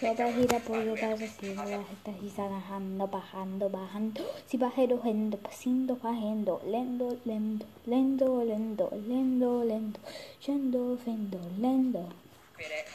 Sopa gira pollo casa si las está bajando, bajando, bajando. Si bajero, gendo, pasando, bajando, lento, lento, lento, lento, lento, lento, yendo, fendo, lento. Pero